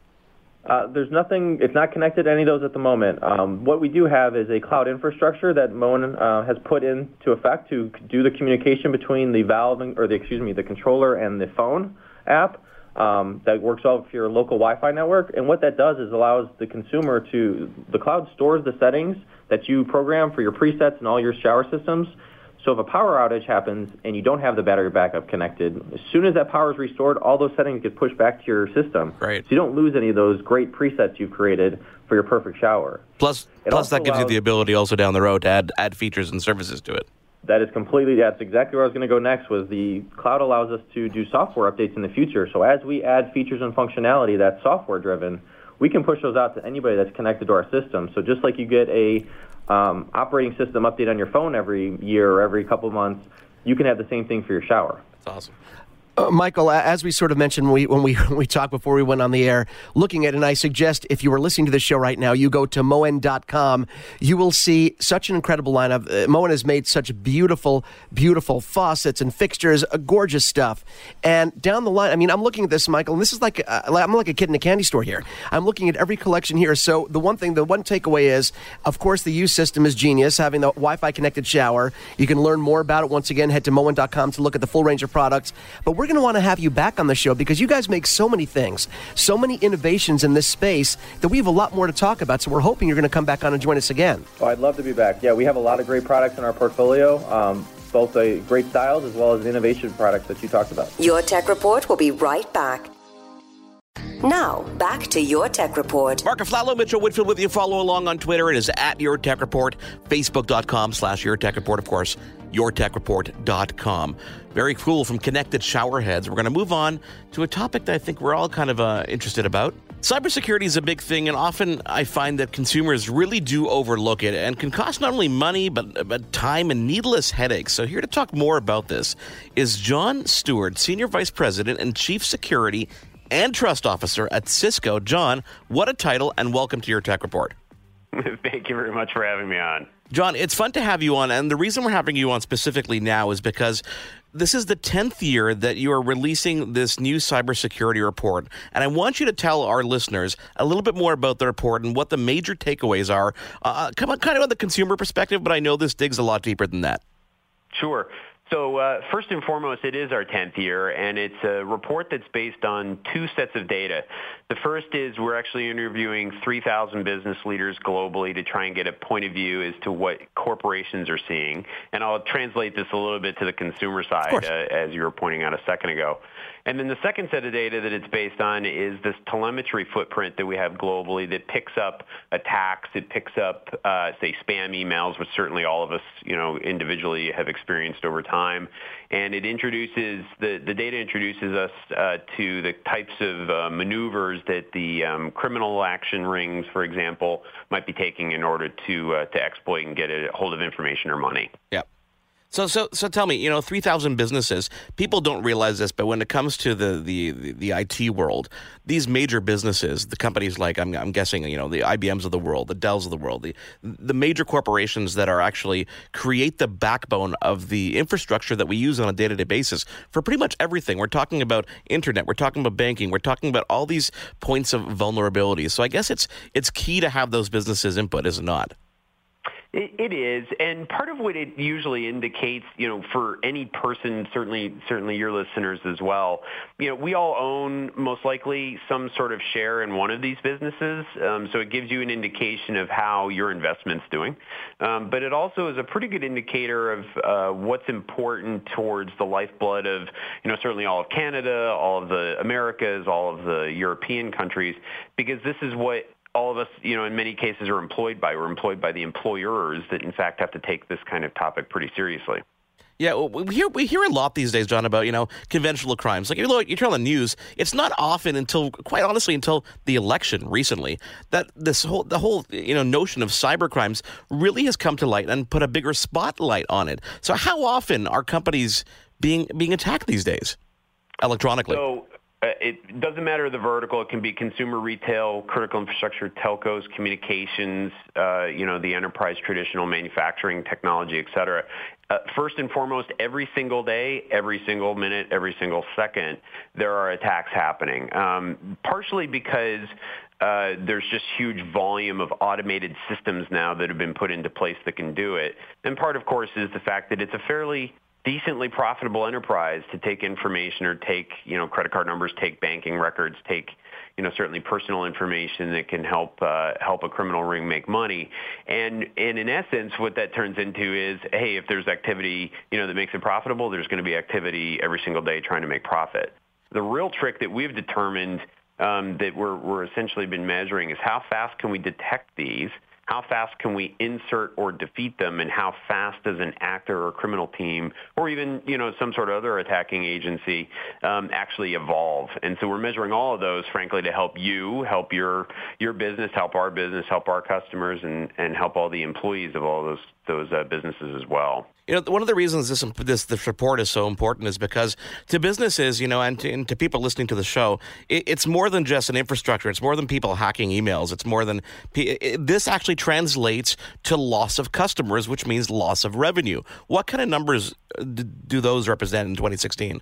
Uh, there's nothing, it's not connected to any of those at the moment. Um, what we do have is a cloud infrastructure that Moen uh, has put into effect to do the communication between the valve, and, or the, excuse me, the controller and the phone app. Um, that works off your local Wi-Fi network. And what that does is allows the consumer to, the cloud stores the settings that you program for your presets and all your shower systems. So if a power outage happens and you don't have the battery backup connected, as soon as that power is restored, all those settings get pushed back to your system. Right. So you don't lose any of those great presets you've created for your perfect shower. Plus, It plus that gives you the ability also down the road to add add features and services to it. That is completely, that's exactly where I was going to go next, was the cloud allows us to do software updates in the future. So as we add features and functionality that's software driven, we can push those out to anybody that's connected to our system. So just like you get a um, operating system update on your phone every year or every couple months, you can have the same thing for your shower. That's awesome. Uh, Michael, as we sort of mentioned we, when we we talked before we went on the air, looking at, and I suggest if you are listening to the show right now, you go to moen.com. You will see such an incredible lineup. Uh, Moen has made such beautiful, beautiful faucets and fixtures, uh, gorgeous stuff. And down the line, I mean, I'm looking at this, Michael, and this is like uh, I'm like a kid in a candy store here. I'm looking at every collection here. So the one thing, the one takeaway is, of course, the U system is genius. Having the Wi-Fi connected shower, you can learn more about it. Once again, head to moen.com to look at the full range of products. But we're going to want to have you back on the show because you guys make so many things, so many innovations in this space that we have a lot more to talk about. So we're hoping you're going to come back on and join us again. Oh, I'd love to be back. Yeah, we have a lot of great products in our portfolio, um, both uh, great styles as well as innovation products that you talked about. Your Tech Report will be right back. Now, back to your Tech Report. Marc Aflalo, Mitchell Whitfield with you. Follow along on Twitter. It is at Your Tech Report. Facebook.com slash Your Tech Report, of course. YourTechReport.com. Very cool from connected showerheads. We're going to move on to a topic that I think we're all kind of uh, interested about. Cybersecurity is a big thing, and often I find that consumers really do overlook it and can cost not only money, but, but time and needless headaches. So, here to talk more about this is John Stewart, Senior Vice President and Chief Security and Trust Officer at Cisco. John, what a title, and welcome to your Tech Report. Thank you very much for having me on. John, it's fun to have you on, and the reason we're having you on specifically now is because this is the 10th year that you are releasing this new cybersecurity report. And I want you to tell our listeners a little bit more about the report and what the major takeaways are. Uh, come on, kind of on the consumer perspective, but I know this digs a lot deeper than that. Sure. So uh, first and foremost, it is our 10th year, and it's a report that's based on two sets of data. The first is we're actually interviewing 3,000 business leaders globally to try and get a point of view as to what corporations are seeing. And I'll translate this a little bit to the consumer side, uh, as you were pointing out a second ago. And then the second set of data that it's based on is this telemetry footprint that we have globally that picks up attacks. It picks up, uh, say, spam emails, which certainly all of us, you know, individually have experienced over time. And it introduces the the data introduces us uh, to the types of uh, maneuvers that the um, criminal action rings, for example, might be taking in order to uh, to exploit and get a hold of information or money. Yeah. So, so, so tell me, you know, 3,000 businesses, people don't realize this, but when it comes to the, the, the, the IT world, these major businesses, the companies like, I'm, I'm guessing, you know, the IBMs of the world, the Dells of the world, the, the major corporations that are actually create the backbone of the infrastructure that we use on a day to day basis for pretty much everything. We're talking about internet, we're talking about banking, we're talking about all these points of vulnerability. So I guess it's, it's key to have those businesses' input, is it not? It, it is, and part of what it usually indicates, you know, for any person, certainly, certainly your listeners as well, you know, we all own most likely some sort of share in one of these businesses, um, so it gives you an indication of how your investment's doing. Um, but it also is a pretty good indicator of uh, what's important towards the lifeblood of, you know, certainly all of Canada, all of the Americas, all of the European countries, because this is what all of us, you know, in many cases are employed by. We're employed by the employers that, in fact, have to take this kind of topic pretty seriously. Yeah, we hear we hear a lot these days, John, about you know conventional crimes. Like you look, you turn on the news, it's not often until, quite honestly, until the election recently that this whole the whole you know notion of cyber crimes really has come to light and put a bigger spotlight on it. So, how often are companies being being attacked these days, electronically? So, it doesn't matter the vertical. It can be consumer retail, critical infrastructure, telcos, communications, uh, you know, the enterprise, traditional manufacturing, technology, et cetera. Uh, first and foremost, every single day, every single minute, every single second, there are attacks happening. Um, partially because uh, there's just huge volume of automated systems now that have been put into place that can do it. And part, of course, is the fact that it's a fairly decently profitable enterprise to take information or take, you know, credit card numbers, take banking records, take, you know, certainly personal information that can help uh, help a criminal ring make money. And and in essence, what that turns into is, hey, if there's activity, you know, that makes it profitable, there's going to be activity every single day trying to make profit. The real trick that we've determined um, that we're we're essentially been measuring is how fast can we detect these how fast can we insert or defeat them, and how fast does an actor or criminal team, or even you know some sort of other attacking agency, um, actually evolve? And so we're measuring all of those, frankly, to help you, help your your business, help our business, help our customers, and and help all the employees of all those those uh, businesses as well. You know, one of the reasons this this this report is so important is because to businesses, you know, and to, and to people listening to the show, it, it's more than just an infrastructure. It's more than people hacking emails. It's more than it, this actually translates to loss of customers, which means loss of revenue. What kind of numbers uh, do those represent in 2016?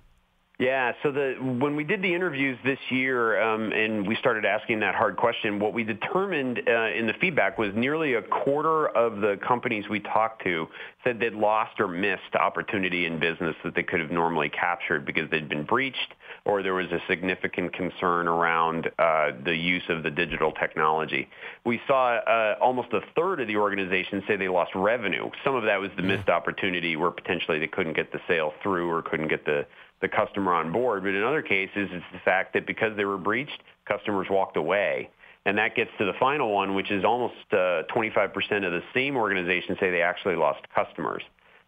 Yeah, so the when we did the interviews this year um, and we started asking that hard question, what we determined uh, in the feedback was nearly a quarter of the companies we talked to said they'd lost or missed opportunity in business that they could have normally captured because they'd been breached or there was a significant concern around uh, the use of the digital technology. We saw uh, almost a third of the organizations say they lost revenue. Some of that was the missed opportunity where potentially they couldn't get the sale through or couldn't get the the customer on board. But in other cases, it's the fact that because they were breached, customers walked away. And that gets to the final one, which is almost uh, 25% of the same organization say they actually lost customers.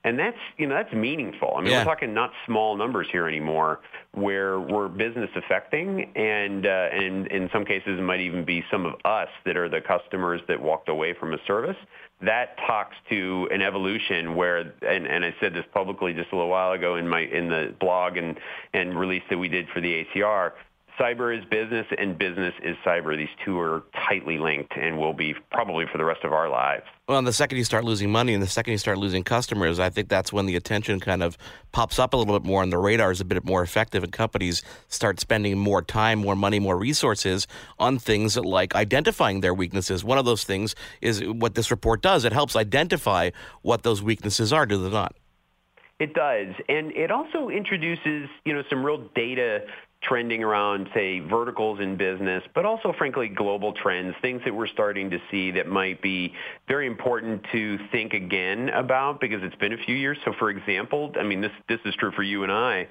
And that's, you know, that's meaningful. I mean, yeah. we're talking not small numbers here anymore where we're business affecting and, uh, and in some cases it might even be some of us that are the customers that walked away from a service that talks to an evolution where, and, and I said this publicly just a little while ago in my in the blog and and release that we did for the ACR. Cyber is business and business is cyber. These two are tightly linked and will be probably for the rest of our lives. Well, and the second you start losing money and the second you start losing customers, I think that's when the attention kind of pops up a little bit more and the radar is a bit more effective and companies start spending more time, more money, more resources on things like identifying their weaknesses. One of those things is what this report does. It helps identify what those weaknesses are, do they not? It does. And it also introduces, you know, some real data trending around, say, verticals in business, but also, frankly, global trends, things that we're starting to see that might be very important to think again about because it's been a few years. So, for example, I mean, this this is true for you and I.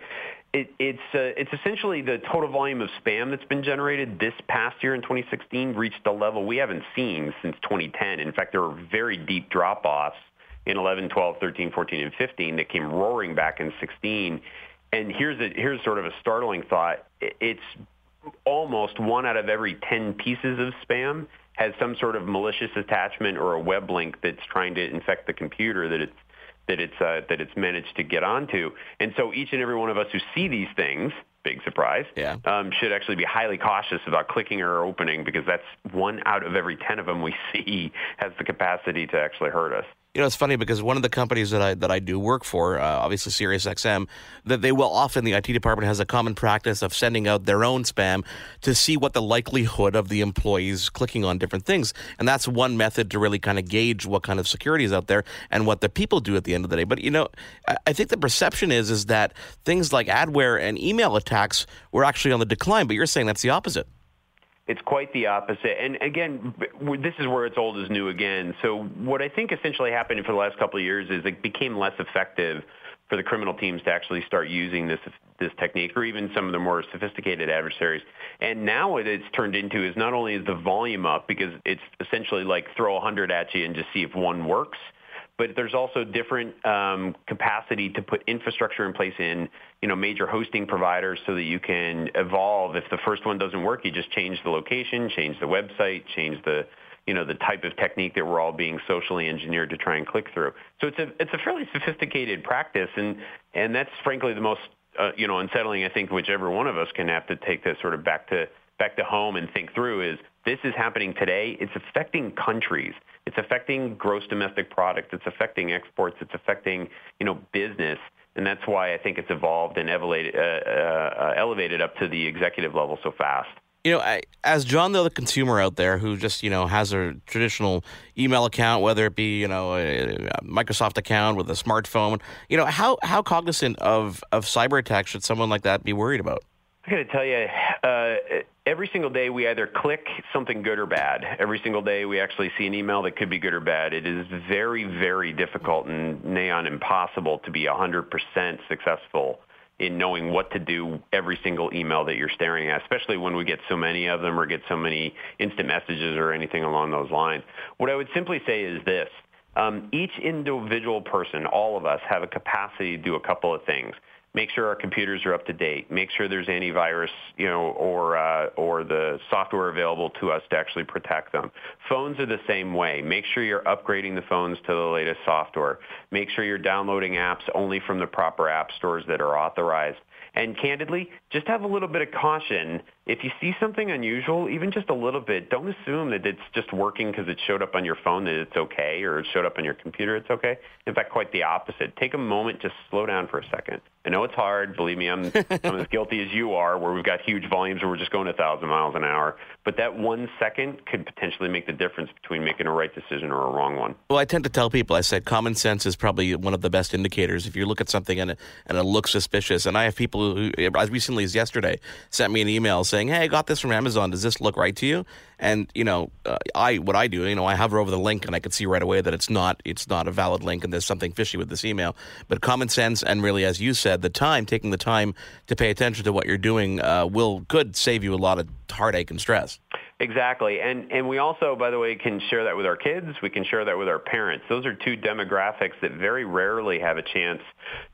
It, it's uh, it's essentially the total volume of spam that's been generated this past year in 2016 reached a level we haven't seen since 2010. In fact, there were very deep drop-offs in 11, 12, 13, 14, and 15 that came roaring back in 16 and here's a, here's sort of a startling thought. It's almost one out of every 10 pieces of spam has some sort of malicious attachment or a web link that's trying to infect the computer that it's that it's uh, that it's managed to get onto. And so each and every one of us who see these things, big surprise, yeah. um, should actually be highly cautious about clicking or opening because that's one out of every 10 of them we see has the capacity to actually hurt us. You know, it's funny because one of the companies that I that I do work for, uh, obviously SiriusXM, that they will often the IT department has a common practice of sending out their own spam to see what the likelihood of the employees clicking on different things, and that's one method to really kind of gauge what kind of security is out there and what the people do at the end of the day. But you know, I, I think the perception is is that things like adware and email attacks were actually on the decline, but you're saying that's the opposite. It's quite the opposite. And again, this is where it's old is new again. So what I think essentially happened for the last couple of years is it became less effective for the criminal teams to actually start using this this technique, or even some of the more sophisticated adversaries. And now what it's turned into is not only is the volume up because it's essentially like throw a hundred at you and just see if one works but there's also different um, capacity to put infrastructure in place in you know major hosting providers so that you can evolve. If the first one doesn't work, you just change the location, change the website, change the you know the type of technique that we're all being socially engineered to try and click through. So it's a it's a fairly sophisticated practice, and and that's frankly the most uh, you know unsettling. I think whichever one of us can have to take this sort of back to back to home and think through is this is happening today. It's affecting countries. It's affecting gross domestic product. It's affecting exports. It's affecting you know business. And that's why I think it's evolved and elevated, uh, uh, elevated up to the executive level so fast. You know, I, as John, the consumer out there who just you know has a traditional email account, whether it be you know a, a Microsoft account with a smartphone, you know how how cognizant of of cyber attacks should someone like that be worried about? I got to tell you, uh, every single day we either click something good or bad. Every single day we actually see an email that could be good or bad. It is very, very difficult and neon impossible to be 100% successful in knowing what to do every single email that you're staring at, especially when we get so many of them or get so many instant messages or anything along those lines. What I would simply say is this. Um, each individual person, all of us, have a capacity to do a couple of things make sure our computers are up to date, make sure there's antivirus, you know, or uh, or the software available to us to actually protect them. Phones are the same way. Make sure you're upgrading the phones to the latest software. Make sure you're downloading apps only from the proper app stores that are authorized. And candidly, just have a little bit of caution. If you see something unusual, even just a little bit, don't assume that it's just working because it showed up on your phone that it's okay or it showed up on your computer it's okay. In fact, quite the opposite. Take a moment, just slow down for a second. I know it's hard. Believe me, I'm, I'm as guilty as you are where we've got huge volumes where we're just going a thousand miles an hour. But that one second could potentially make the difference between making a right decision or a wrong one. Well, I tend to tell people, I said common sense is probably one of the best indicators. If you look at something and it, and it looks suspicious, and I have people who, as recently as yesterday, sent me an email saying, "Hey, I got this from Amazon. Does this look right to you?" And you know, uh, I what I do, you know, I hover over the link and I can see right away that it's not it's not a valid link and there's something fishy with this email. But common sense and really, as you said, the time taking the time to pay attention to what you're doing uh, will could save you a lot of heartache and stress. Exactly. And and we also, by the way, can share that with our kids. We can share that with our parents. Those are two demographics that very rarely have a chance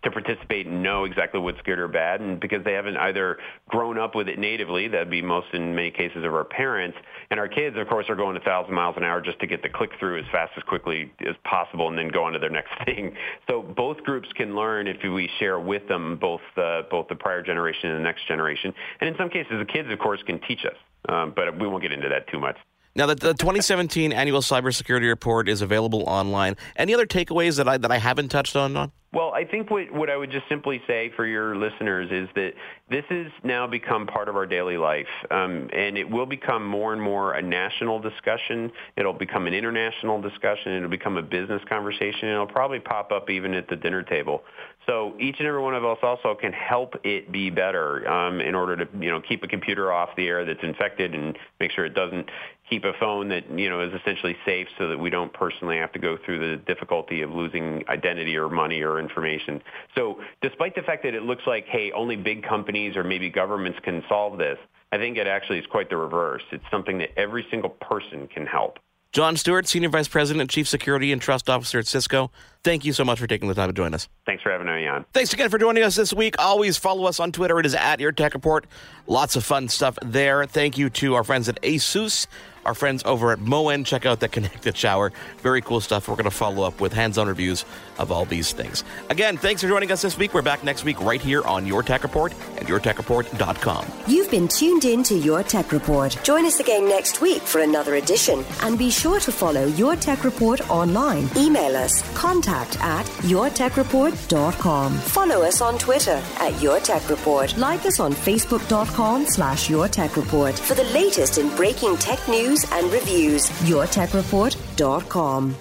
to participate and know exactly what's good or bad. And because they haven't either grown up with it natively, that'd be most in many cases of our parents. And our kids, of course, are going a thousand miles an hour just to get the click through as fast as quickly as possible and then go on to their next thing. So both groups can learn if we share with them both uh, both the prior generation and the next generation. And in some cases, the kids, of course, can teach us. Um, but we won't get into that too much. Now, the, the 2017 annual cybersecurity report is available online. Any other takeaways that I that I haven't touched on? Well, I think what, what I would just simply say for your listeners is that this has now become part of our daily life, um, and it will become more and more a national discussion. It'll become an international discussion. It'll become a business conversation. It'll probably pop up even at the dinner table. So each and every one of us also can help it be better um, in order to you know keep a computer off the air that's infected and make sure it doesn't keep a phone that you know is essentially safe so that we don't personally have to go through the difficulty of losing identity or money or information. So despite the fact that it looks like, hey, only big companies or maybe governments can solve this, I think it actually is quite the reverse. It's something that every single person can help. John Stewart, Senior Vice President, Chief Security and Trust Officer at Cisco. Thank you so much for taking the time to join us. Thanks for having me on. Thanks again for joining us this week. Always follow us on Twitter. It is at Your Tech Report. Lots of fun stuff there. Thank you to our friends at ASUS our friends over at Moen. Check out the connected shower. Very cool stuff. We're going to follow up with hands on reviews of all these things. Again, thanks for joining us this week. We're back next week right here on Your Tech Report and YourTechReport.com. You've been tuned in to Your Tech Report. Join us again next week for another edition. And be sure to follow Your Tech Report online. Email us contact at YourTechReport.com. Follow us on Twitter at Your Tech Report. Like us on Facebook.com slash Your Tech Report for the latest in breaking tech news news and reviews. YourTechReport.com.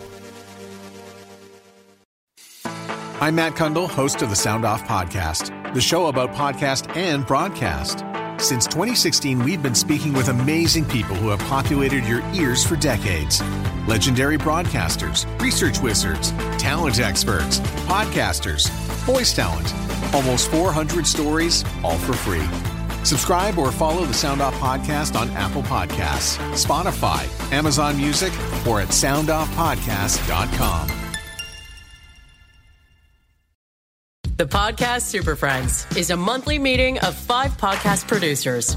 I'm Matt Cundill, host of the Sound Off Podcast, the show about podcast and broadcast. Since 2016, we've been speaking with amazing people who have populated your ears for decades. Legendary broadcasters, research wizards, talent experts, podcasters, voice talent. Almost 400 stories, all for free. Subscribe or follow the Sound Off Podcast on Apple Podcasts, Spotify, Amazon Music, or at soundoffpodcast.com. The Podcast Super Friends is a monthly meeting of five podcast producers.